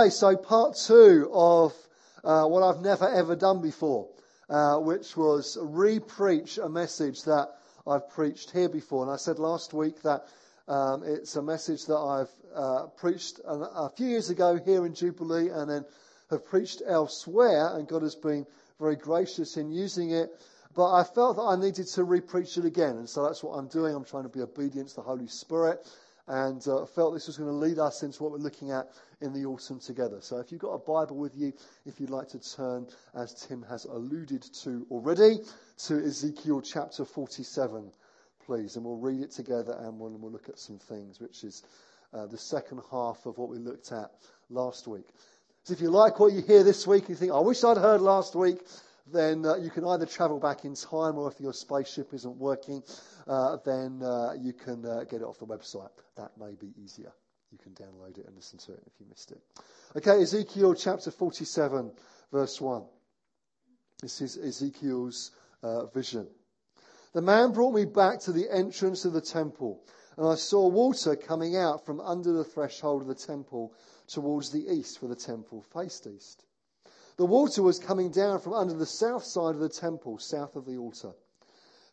Okay, so part two of uh, what I've never ever done before, uh, which was re-preach a message that I've preached here before. And I said last week that um, it's a message that I've uh, preached a, a, few years ago here in Jubilee and then have preached elsewhere, and God has been very gracious in using it. But I felt that I needed to re-preach it again, and so that's what I'm doing. I'm trying to be obedient to the Holy Spirit, and uh, felt this was going to lead us into what we're looking at in the autumn together. So if you've got a Bible with you, if you'd like to turn, as Tim has alluded to already, to Ezekiel chapter 47, please, and we'll read it together and we'll, we'll look at some things, which is uh, the second half of what we looked at last week. So if you like what you hear this week, you think, I wish I'd heard last week, then uh, you can either travel back in time or if your spaceship isn't working, uh, then uh, you can uh, get it off the website. That may be easier. You can download it and listen to it if you missed it. Okay, Ezekiel chapter 47, verse 1. This is Ezekiel's uh, vision. The man brought me back to the entrance of the temple, and I saw water coming out from under the threshold of the temple towards the east, for the temple faced east. The water was coming down from under the south side of the temple, south of the altar.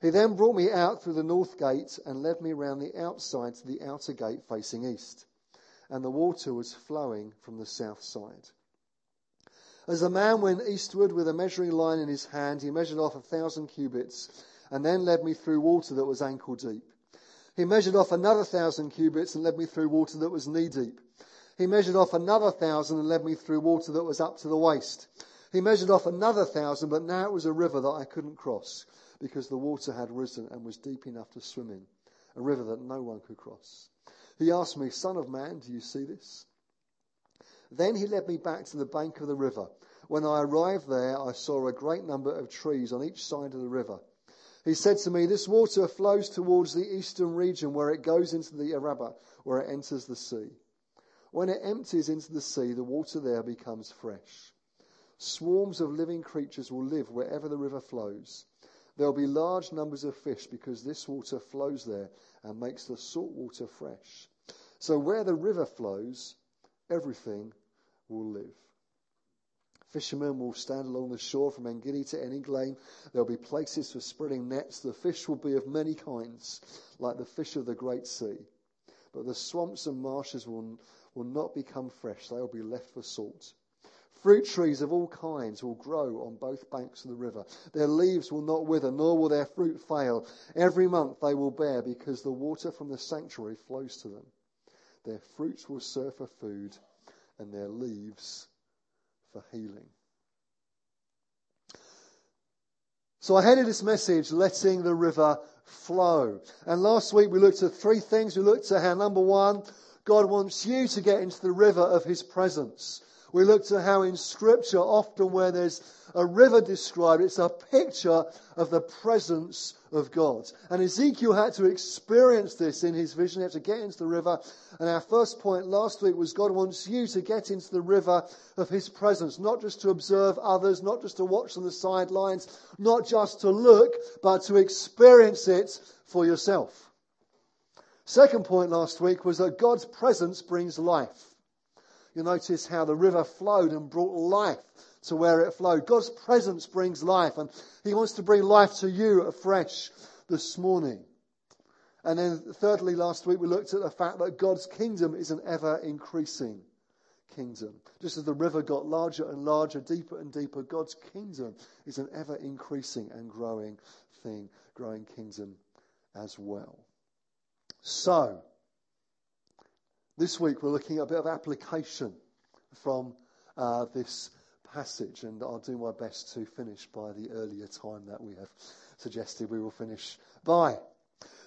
He then brought me out through the north gate and led me round the outside to the outer gate facing east. And the water was flowing from the south side. As the man went eastward with a measuring line in his hand, he measured off a thousand cubits and then led me through water that was ankle deep. He measured off another thousand cubits and led me through water that was knee deep. He measured off another thousand and led me through water that was up to the waist. He measured off another thousand, but now it was a river that I couldn't cross because the water had risen and was deep enough to swim in, a river that no one could cross. He asked me, Son of man, do you see this? Then he led me back to the bank of the river. When I arrived there, I saw a great number of trees on each side of the river. He said to me, This water flows towards the eastern region where it goes into the Arabah, where it enters the sea. When it empties into the sea, the water there becomes fresh. Swarms of living creatures will live wherever the river flows. There will be large numbers of fish because this water flows there and makes the salt water fresh. So where the river flows, everything will live. Fishermen will stand along the shore from Engedi to Eneglaim. There will be places for spreading nets. The fish will be of many kinds, like the fish of the great sea. But the swamps and marshes will, will not become fresh. They will be left for salt. Fruit trees of all kinds will grow on both banks of the river. Their leaves will not wither, nor will their fruit fail. Every month they will bear, because the water from the sanctuary flows to them. Their fruits will serve for food, and their leaves for healing. So I headed this message, letting the river flow. And last week we looked at three things. We looked at how number one, God wants you to get into the river of His presence. We looked at how in scripture, often where there's a river described, it's a picture of the presence of God. And Ezekiel had to experience this in his vision. He had to get into the river. And our first point last week was God wants you to get into the river of his presence, not just to observe others, not just to watch on the sidelines, not just to look, but to experience it for yourself. Second point last week was that God's presence brings life. You'll notice how the river flowed and brought life to where it flowed. God's presence brings life, and He wants to bring life to you afresh this morning. And then, thirdly, last week we looked at the fact that God's kingdom is an ever increasing kingdom. Just as the river got larger and larger, deeper and deeper, God's kingdom is an ever increasing and growing thing, growing kingdom as well. So, this week we're looking at a bit of application from uh, this passage, and I'll do my best to finish by the earlier time that we have suggested we will finish by.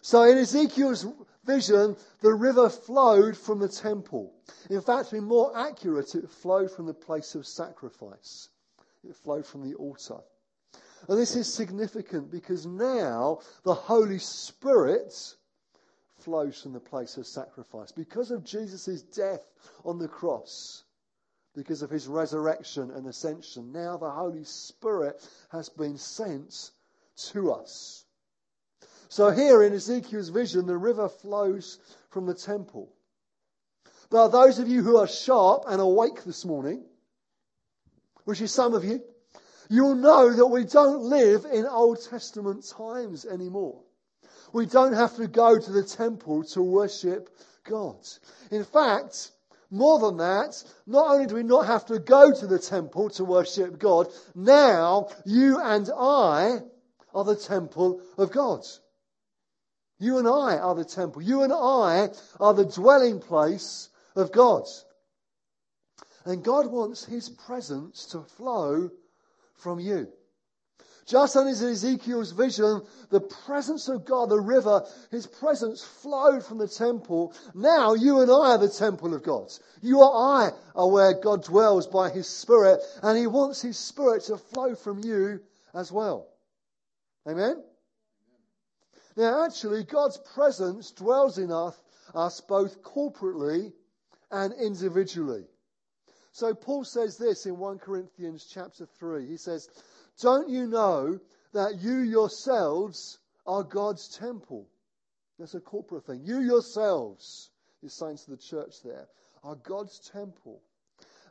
So in Ezekiel's vision, the river flowed from the temple. In fact, to be more accurate, it flowed from the place of sacrifice. It flowed from the altar. And this is significant because now the Holy Spirit flows from the place of sacrifice. Because of Jesus' death on the cross, because of his resurrection and ascension, now the Holy Spirit has been sent to us. So here in Ezekiel's vision, the river flows from the temple. But those of you who are sharp and awake this morning, which is some of you, you'll know that we don't live in Old Testament times anymore. We don't have to go to the temple to worship God. In fact, more than that, not only do we not have to go to the temple to worship God, now you and I are the temple of God. You and I are the temple. You and I are the dwelling place of God. And God wants His presence to flow from you. Just as in Ezekiel's vision, the presence of God, the river, His presence flowed from the temple. Now you and I are the temple of God. You and I are where God dwells by His Spirit, and He wants His Spirit to flow from you as well. Amen? Now actually, God's presence dwells in us, us both corporately and individually. So Paul says this in 1 Corinthians chapter 3. He says, Don't you know that you yourselves are God's temple? That's a corporate thing. You yourselves, he's saying to the church there, are God's temple.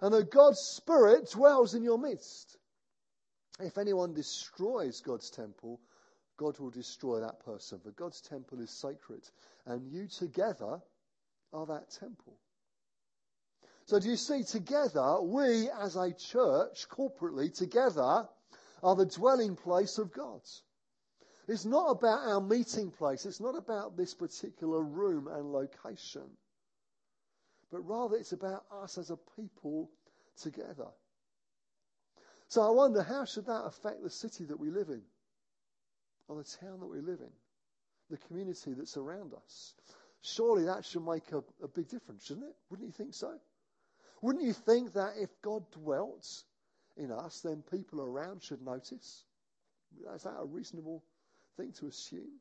And that God's Spirit dwells in your midst. If anyone destroys God's temple, God will destroy that person. But God's temple is sacred. And you together are that temple. So do you see, together, we as a church, corporately, together, are the dwelling place of God. It's not about our meeting place. It's not about this particular room and location. But rather, it's about us as a people together. So I wonder, how should that affect the city that we live in? Or the town that we live in? The community that's around us? Surely that should make a, a big difference, shouldn't it? Wouldn't you think so? Wouldn't you think that if God dwelt in us, then people around should notice? Is that a reasonable thing to assume?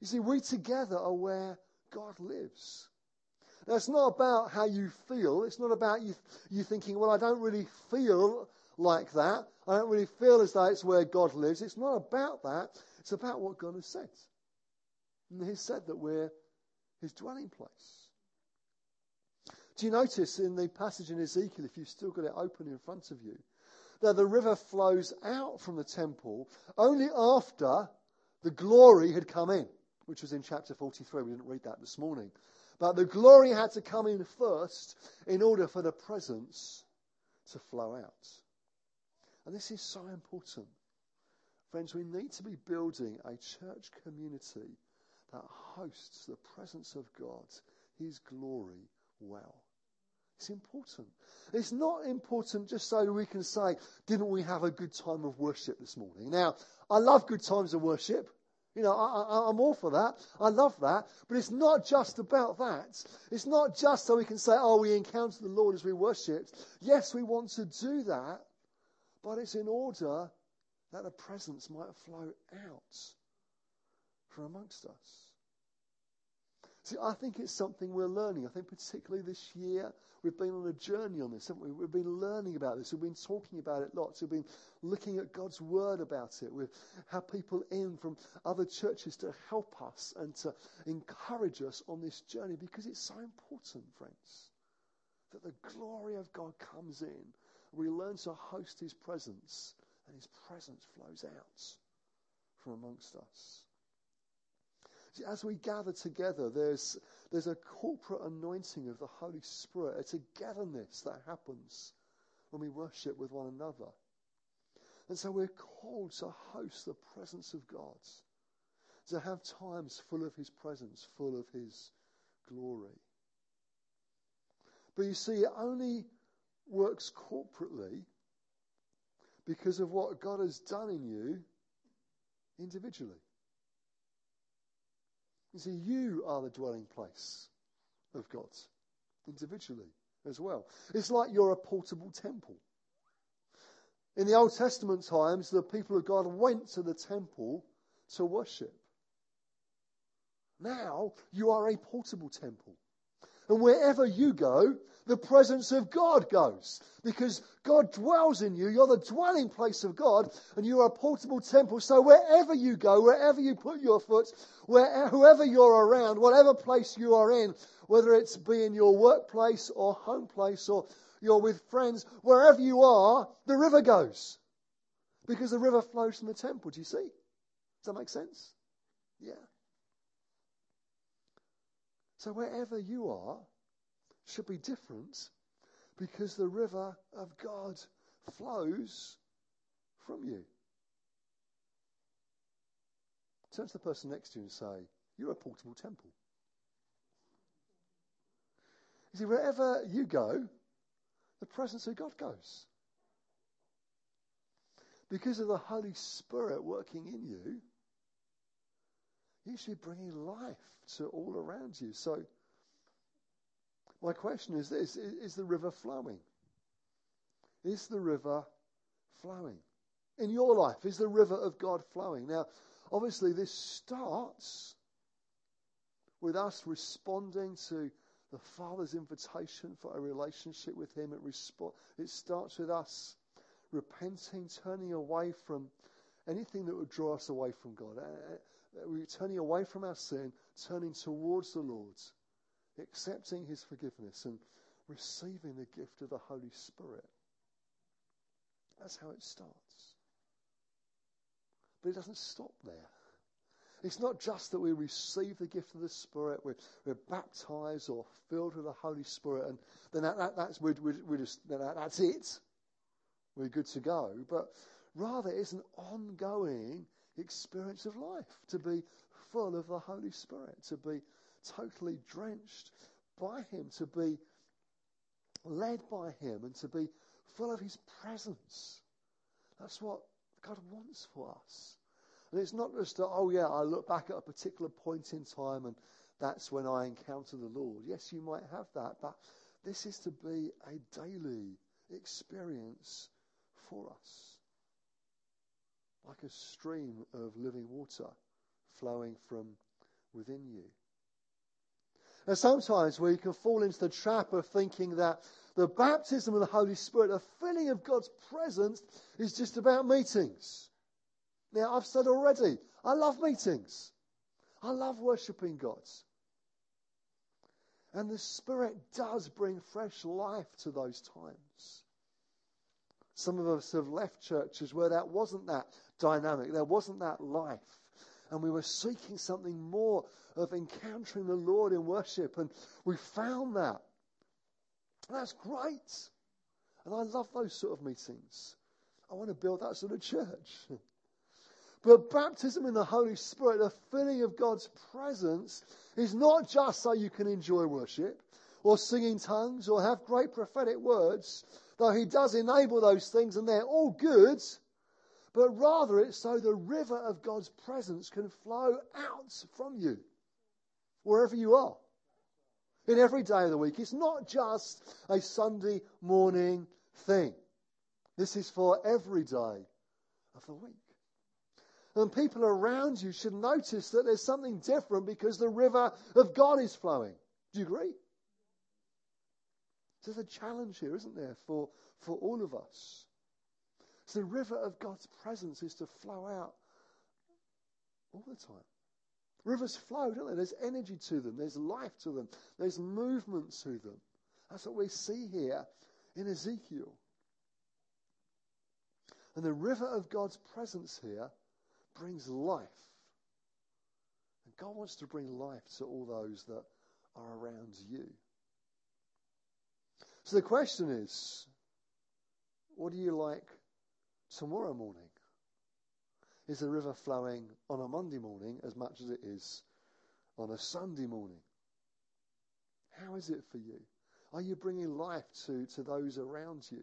You see, we together are where God lives. Now, it's not about how you feel. It's not about you, you thinking, well, I don't really feel like that. I don't really feel as though it's where God lives. It's not about that. It's about what God has said. And He said that we're His dwelling place. Do you notice in the passage in Ezekiel, if you've still got it open in front of you, that the river flows out from the temple only after the glory had come in, which was in chapter 43. We didn't read that this morning. But the glory had to come in first in order for the presence to flow out. And this is so important. Friends, we need to be building a church community that hosts the presence of God, His glory, well. It's important. It's not important just so we can say, didn't we have a good time of worship this morning? Now, I love good times of worship. You know, I, am all for that. I love that. But it's not just about that. It's not just so we can say, oh, we encountered the Lord as we worshipped. Yes, we want to do that. But it's in order that the presence might flow out from amongst us. See, I think it's something we're learning. I think particularly this year, we've been on a journey on this, haven't we? We've been learning about this. We've been talking about it lots. We've been looking at God's word about it. We've had people in from other churches to help us and to encourage us on this journey because it's so important, friends, that the glory of God comes in. We learn to host his presence, and his presence flows out from amongst us. As we gather together, there's, there's a corporate anointing of the Holy Spirit, a togetherness that happens when we worship with one another. And so we're called to host the presence of God, to have times full of His presence, full of His glory. But you see, it only works corporately because of what God has done in you individually. You see, you are the dwelling place of God, individually as well. It's like you're a portable temple. In the Old Testament times, the people of God went to the temple to worship. Now you are a portable temple. And wherever you go, the presence of God goes. Because God dwells in you. You're the dwelling place of God and you're a portable temple. So wherever you go, wherever you put your foot, where, whoever you're around, whatever place you are in, whether it's be in your workplace or home place or you're with friends, wherever you are, the river goes. Because the river flows from the temple. Do you see? Does that make sense? Yeah. So wherever you are should be different because the river of God flows from you. Turn to the person next to you and say, You're a portable temple. You see, wherever you go, the presence of God goes. Because of the Holy Spirit working in you, you should be bringing life to all around you. So, my question is this Is the river flowing? Is the river flowing? In your life, is the river of God flowing? Now, obviously, this starts with us responding to the Father's invitation for a relationship with Him. It, it starts with us repenting, turning away from anything that would draw us away from God. We're turning away from our sin, turning towards the Lord, accepting His forgiveness, and receiving the gift of the Holy Spirit. That's how it starts. But it doesn't stop there. It's not just that we receive the gift of the Spirit, we're, we're baptized or filled with the Holy Spirit, and then that, that, that's, we're, we're just, that, that's it. We're good to go. But rather, it's an ongoing experience of life, to be full of the Holy Spirit, to be totally drenched by Him, to be led by Him, and to be full of His presence. That's what God wants for us. And it's not just that, oh, yeah, I look back at a particular point in time and that's when I encounter the Lord. Yes, you might have that, but this is to be a daily experience for us like a stream of living water flowing from within you. And sometimes we can fall into the trap of thinking that the baptism of the Holy Spirit, the filling of God's presence, is just about meetings. Now, I've said already, I love meetings. I love worshipping God. And the Spirit does bring fresh life to those times. Some of us have left churches where that wasn't that dynamic, there wasn't that life. And we were seeking something more of encountering the Lord in worship, and we found that. And That's great. And I love those sort of meetings. I want to build that sort of church. But baptism in the Holy Spirit, the filling of God's presence, is not just so you can enjoy worship or sing in tongues or have great prophetic words, though He does enable those things and they're all good but rather it's so the river of God's presence can flow out from you, wherever you are, in every day of the week. It's not just a Sunday morning thing, this is for every day of the week. And people around you should notice that there's something different because the river of God is flowing. Do you agree? There's a challenge here, isn't there, for, for all of us. So the river of God's presence is to flow out all the time. Rivers flow, don't they? There's energy to them, there's life to them, there's movement to them. That's what we see here in Ezekiel. And the river of God's presence here brings life. And God wants to bring life to all those that are around you. So the question is what do you like tomorrow morning? Is the river flowing on a Monday morning as much as it is on a Sunday morning? How is it for you? Are you bringing life to, to those around you?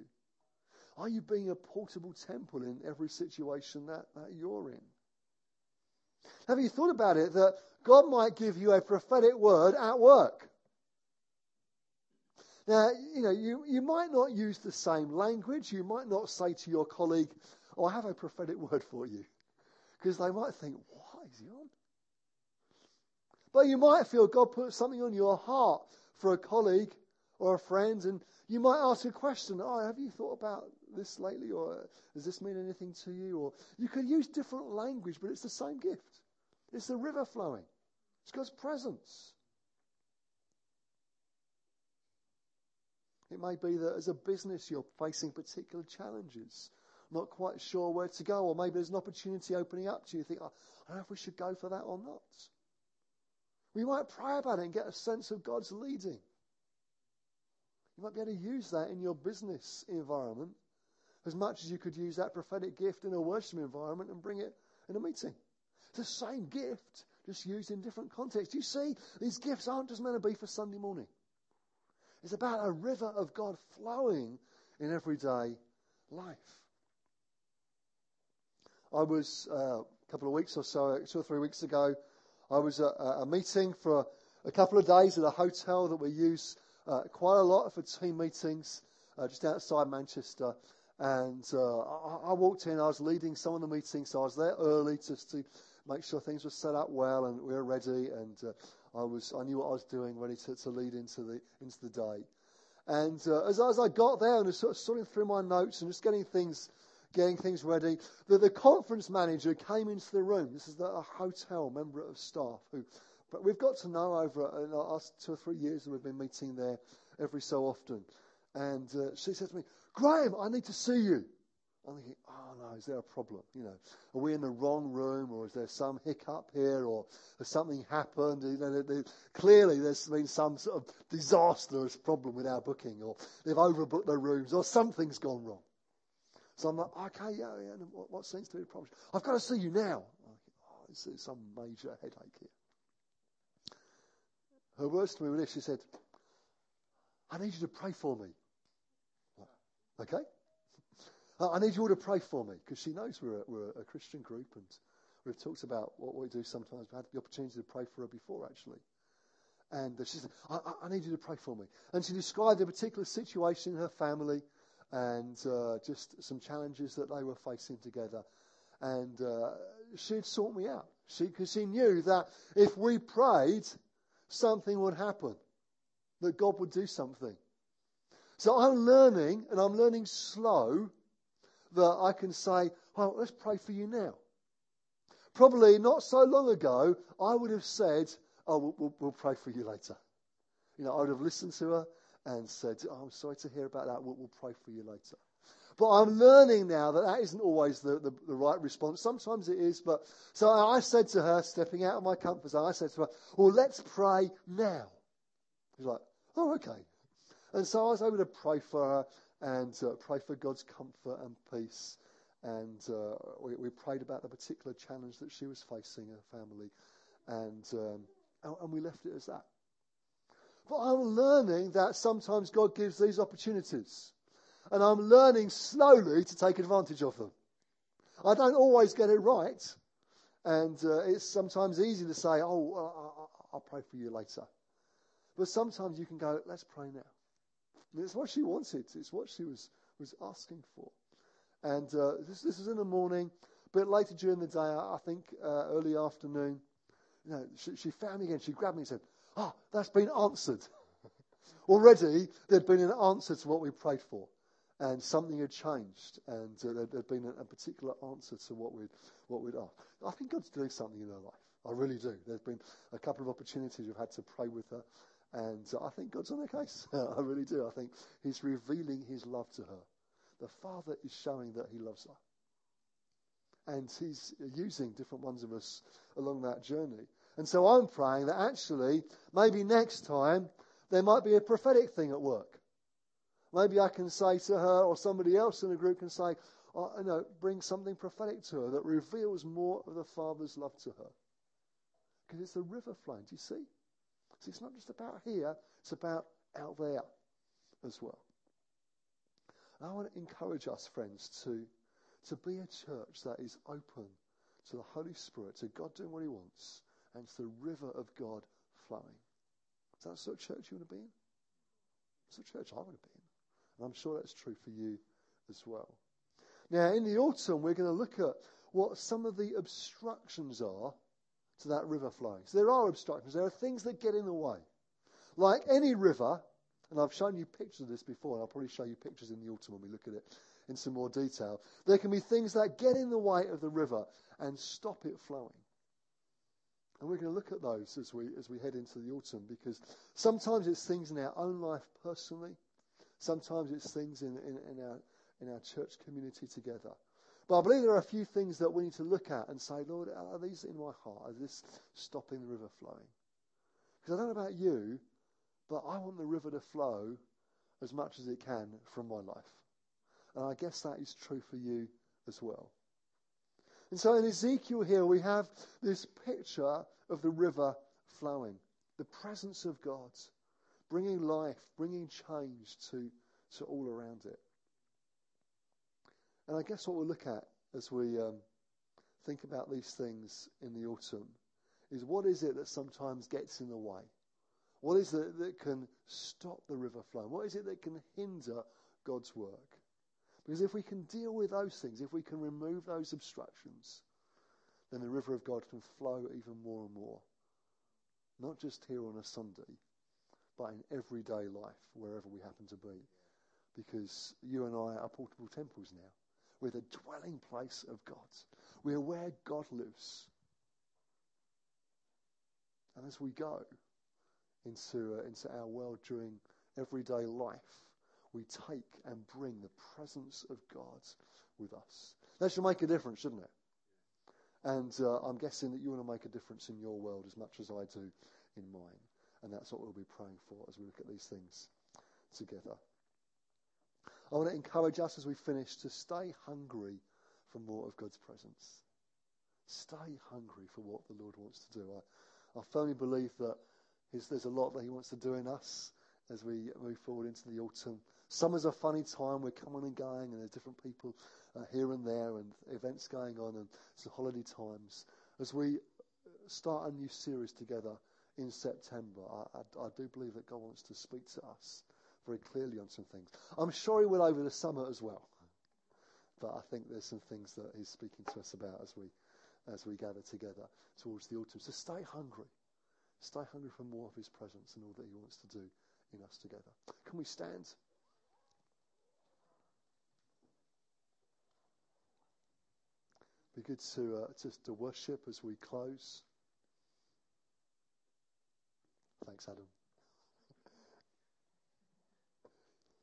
Are you being a portable temple in every situation that, that you're in? Have you thought about it that God might give you a prophetic word at work? Now, you know, you, you might not use the same language. You might not say to your colleague, Oh, I have a prophetic word for you. Because they might think, What is he on? But you might feel God put something on your heart for a colleague or a friend, and you might ask a question, Oh, have you thought about this lately? Or uh, does this mean anything to you? Or you could use different language, but it's the same gift. It's the river flowing. It's God's presence. It may be that as a business you're facing particular challenges, not quite sure where to go, or maybe there's an opportunity opening up to you. You think, oh, I don't know if we should go for that or not. We might pray about it and get a sense of God's leading. You might be able to use that in your business environment as much as you could use that prophetic gift in a worship environment and bring it in a meeting. It's the same gift, just used in different contexts. You see, these gifts aren't just meant to be for Sunday morning. It's about a river of God flowing in everyday life. I was uh, a couple of weeks or so, two or three weeks ago, I was at a meeting for a couple of days at a hotel that we use uh, quite a lot for team meetings uh, just outside Manchester. And uh, I, I, walked in, I was leading some of the meetings, so I was there early just to make sure things were set up well and we were ready. And uh, I was, I knew what I was doing, ready to, to lead into the, into the day. And uh, as, as I got there and was sort of sorting through my notes and just getting things, getting things ready, the, the conference manager came into the room. This is the, a hotel member of staff who, but we've got to know over uh, the last two or three years that we've been meeting there every so often. And uh, she said to me, Graham, I need to see you. I'm thinking, oh no, is there a problem? You know, are we in the wrong room, or is there some hiccup here, or has something happened? You know, they, they, clearly there's been some sort of disastrous problem with our booking, or they've overbooked their rooms, or something's gone wrong. So I'm like, okay, yeah, yeah. What, what seems to be the problem? I've got to see you now. oh, it's, it's some major headache here. Her words to me were this: She said, "I need you to pray for me." Okay. I need you all to pray for me because she knows we're a, we're a Christian group and we've talked about what we do sometimes. We've had the opportunity to pray for her before, actually. And she said, I, I, need you to pray for me. And she described a particular situation in her family and uh, just some challenges that they were facing together. And uh, she'd sought me out. Because she, she knew that if we prayed, something would happen, that God would do something. So I'm learning, and I'm learning slow, that I can say, oh, let's pray for you now. Probably not so long ago, I would have said, oh, we'll, we'll, we'll pray for you later. You know, I would have listened to her and said, oh, I'm sorry to hear about that. We'll, we'll pray for you later. But I'm learning now that that isn't always the, the, the, right response. Sometimes it is, but so I said to her, stepping out of my comfort zone, I said to her, Well, let's pray now. She's like, Oh, okay. And so I was able to pray for her and uh, pray for God's comfort and peace. And uh, we, we, prayed about the particular challenge that she was facing, her family, and, um, and, we left it as that. But I'm learning that sometimes God gives these opportunities, and I'm learning slowly to take advantage of them. I don't always get it right, and uh, it's sometimes easy to say, "Oh, I'll pray for you later," but sometimes you can go, "Let's pray now." It's what she wanted. It's what she was, was asking for. And uh, this, this was in the morning, a bit later during the day, I think uh, early afternoon. You know, she, she found me again. She grabbed me and said, Oh, that's been answered. Already, there'd been an answer to what we prayed for. And something had changed. And uh, there, had been a, a, particular answer to what we'd, what we'd asked. I think God's doing something in her life. I really do. There's been a couple of opportunities we've had to pray with her. And I think God's on the case. I really do. I think He's revealing His love to her. The Father is showing that He loves her. And He's using different ones of us along that journey. And so I'm praying that actually, maybe next time, there might be a prophetic thing at work. Maybe I can say to her, or somebody else in the group can say, oh, you know, bring something prophetic to her that reveals more of the Father's love to her. Because it's a river flowing. Do you see? It's not just about here, it's about out there as well. And I want to encourage us, friends, to, to be a church that is open to the Holy Spirit, to God doing what He wants, and to the river of God flowing. Is that the sort of church you want to be in? It's the church I want to be in. And I'm sure that's true for you as well. Now, in the autumn, we're going to look at what some of the obstructions are to that river flowing. So there are obstructions. There are things that get in the way. Like any river, and I've shown you pictures of this before, and I'll probably show you pictures in the autumn when we look at it in some more detail. There can be things that get in the way of the river and stop it flowing. And we're going to look at those as we, as we head into the autumn because sometimes it's things in our own life personally, sometimes it's things in, in, in, our, in our church community together. But I believe there are a few things that we need to look at and say, Lord, are these in my heart? Is this stopping the river flowing? Because I don't know about you, but I want the river to flow as much as it can from my life. And I guess that is true for you as well. And so in Ezekiel here, we have this picture of the river flowing, the presence of God, bringing life, bringing change to, to all around it. And I guess what we'll look at as we um, think about these things in the autumn is what is it that sometimes gets in the way? What is it that can stop the river flowing? What is it that can hinder God's work? Because if we can deal with those things, if we can remove those obstructions, then the river of God can flow even more and more. Not just here on a Sunday, but in everyday life, wherever we happen to be. Because you and I are portable temples now. We're the dwelling place of God. We're where God lives. And as we go into, uh, into our world during everyday life, we take and bring the presence of God with us. That should make a difference, shouldn't it? And uh, I'm guessing that you want to make a difference in your world as much as I do in mine. And that's what we'll be praying for as we look at these things together. I want to encourage us as we finish to stay hungry for more of God's presence. Stay hungry for what the Lord wants to do. I, I firmly believe that there's a lot that He wants to do in us as we move forward into the autumn. Summer's a funny time. We're coming and going, and there's different people uh, here and there, and events going on, and the holiday times. As we start a new series together in September, I, I, I do believe that God wants to speak to us very clearly on some things. I'm sure He will over the summer as well, but I think there's some things that He's speaking to us about as we as we gather together towards the autumn. So stay hungry. Stay hungry for more of His presence and all that He wants to do in us together. Can we stand? Be good to, uh, just to worship as we close. Thanks, Adam.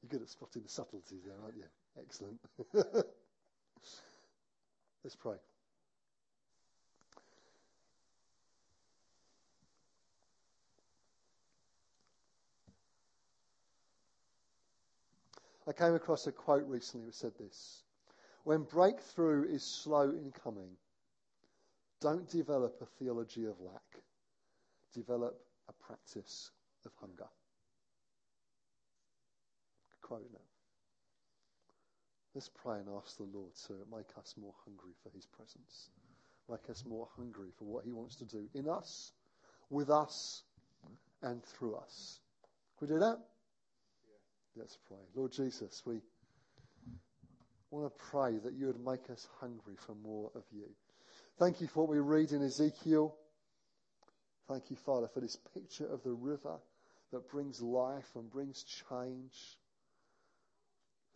You're good at spotting the subtleties there, aren't you? Excellent. Let's pray. I came across a quote recently which said this when breakthrough is slow in coming, don't develop a theology of lack. Develop a practice of hunger. Quote now. Let's pray and ask the Lord to make us more hungry for His presence. Make us more hungry for what He wants to do in us, with us, and through us. Can we do that? Yeah. Let's pray. Lord Jesus, we want to pray that you would make us hungry for more of you. Thank you for what we read in Ezekiel. Thank you, Father, for this picture of the river that brings life and brings change.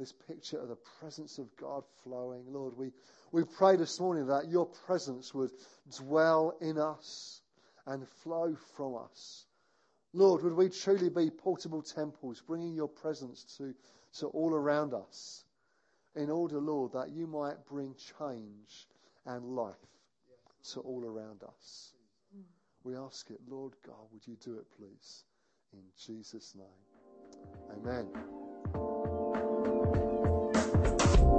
This picture of the presence of God flowing. Lord, we, we pray this morning that your presence would dwell in us and flow from us. Lord, would we truly be portable temples, bringing your presence to, to all around us in order, Lord, that you might bring change and life to all around us. We ask it, Lord God, would you do it, please? In Jesus' name. Amen.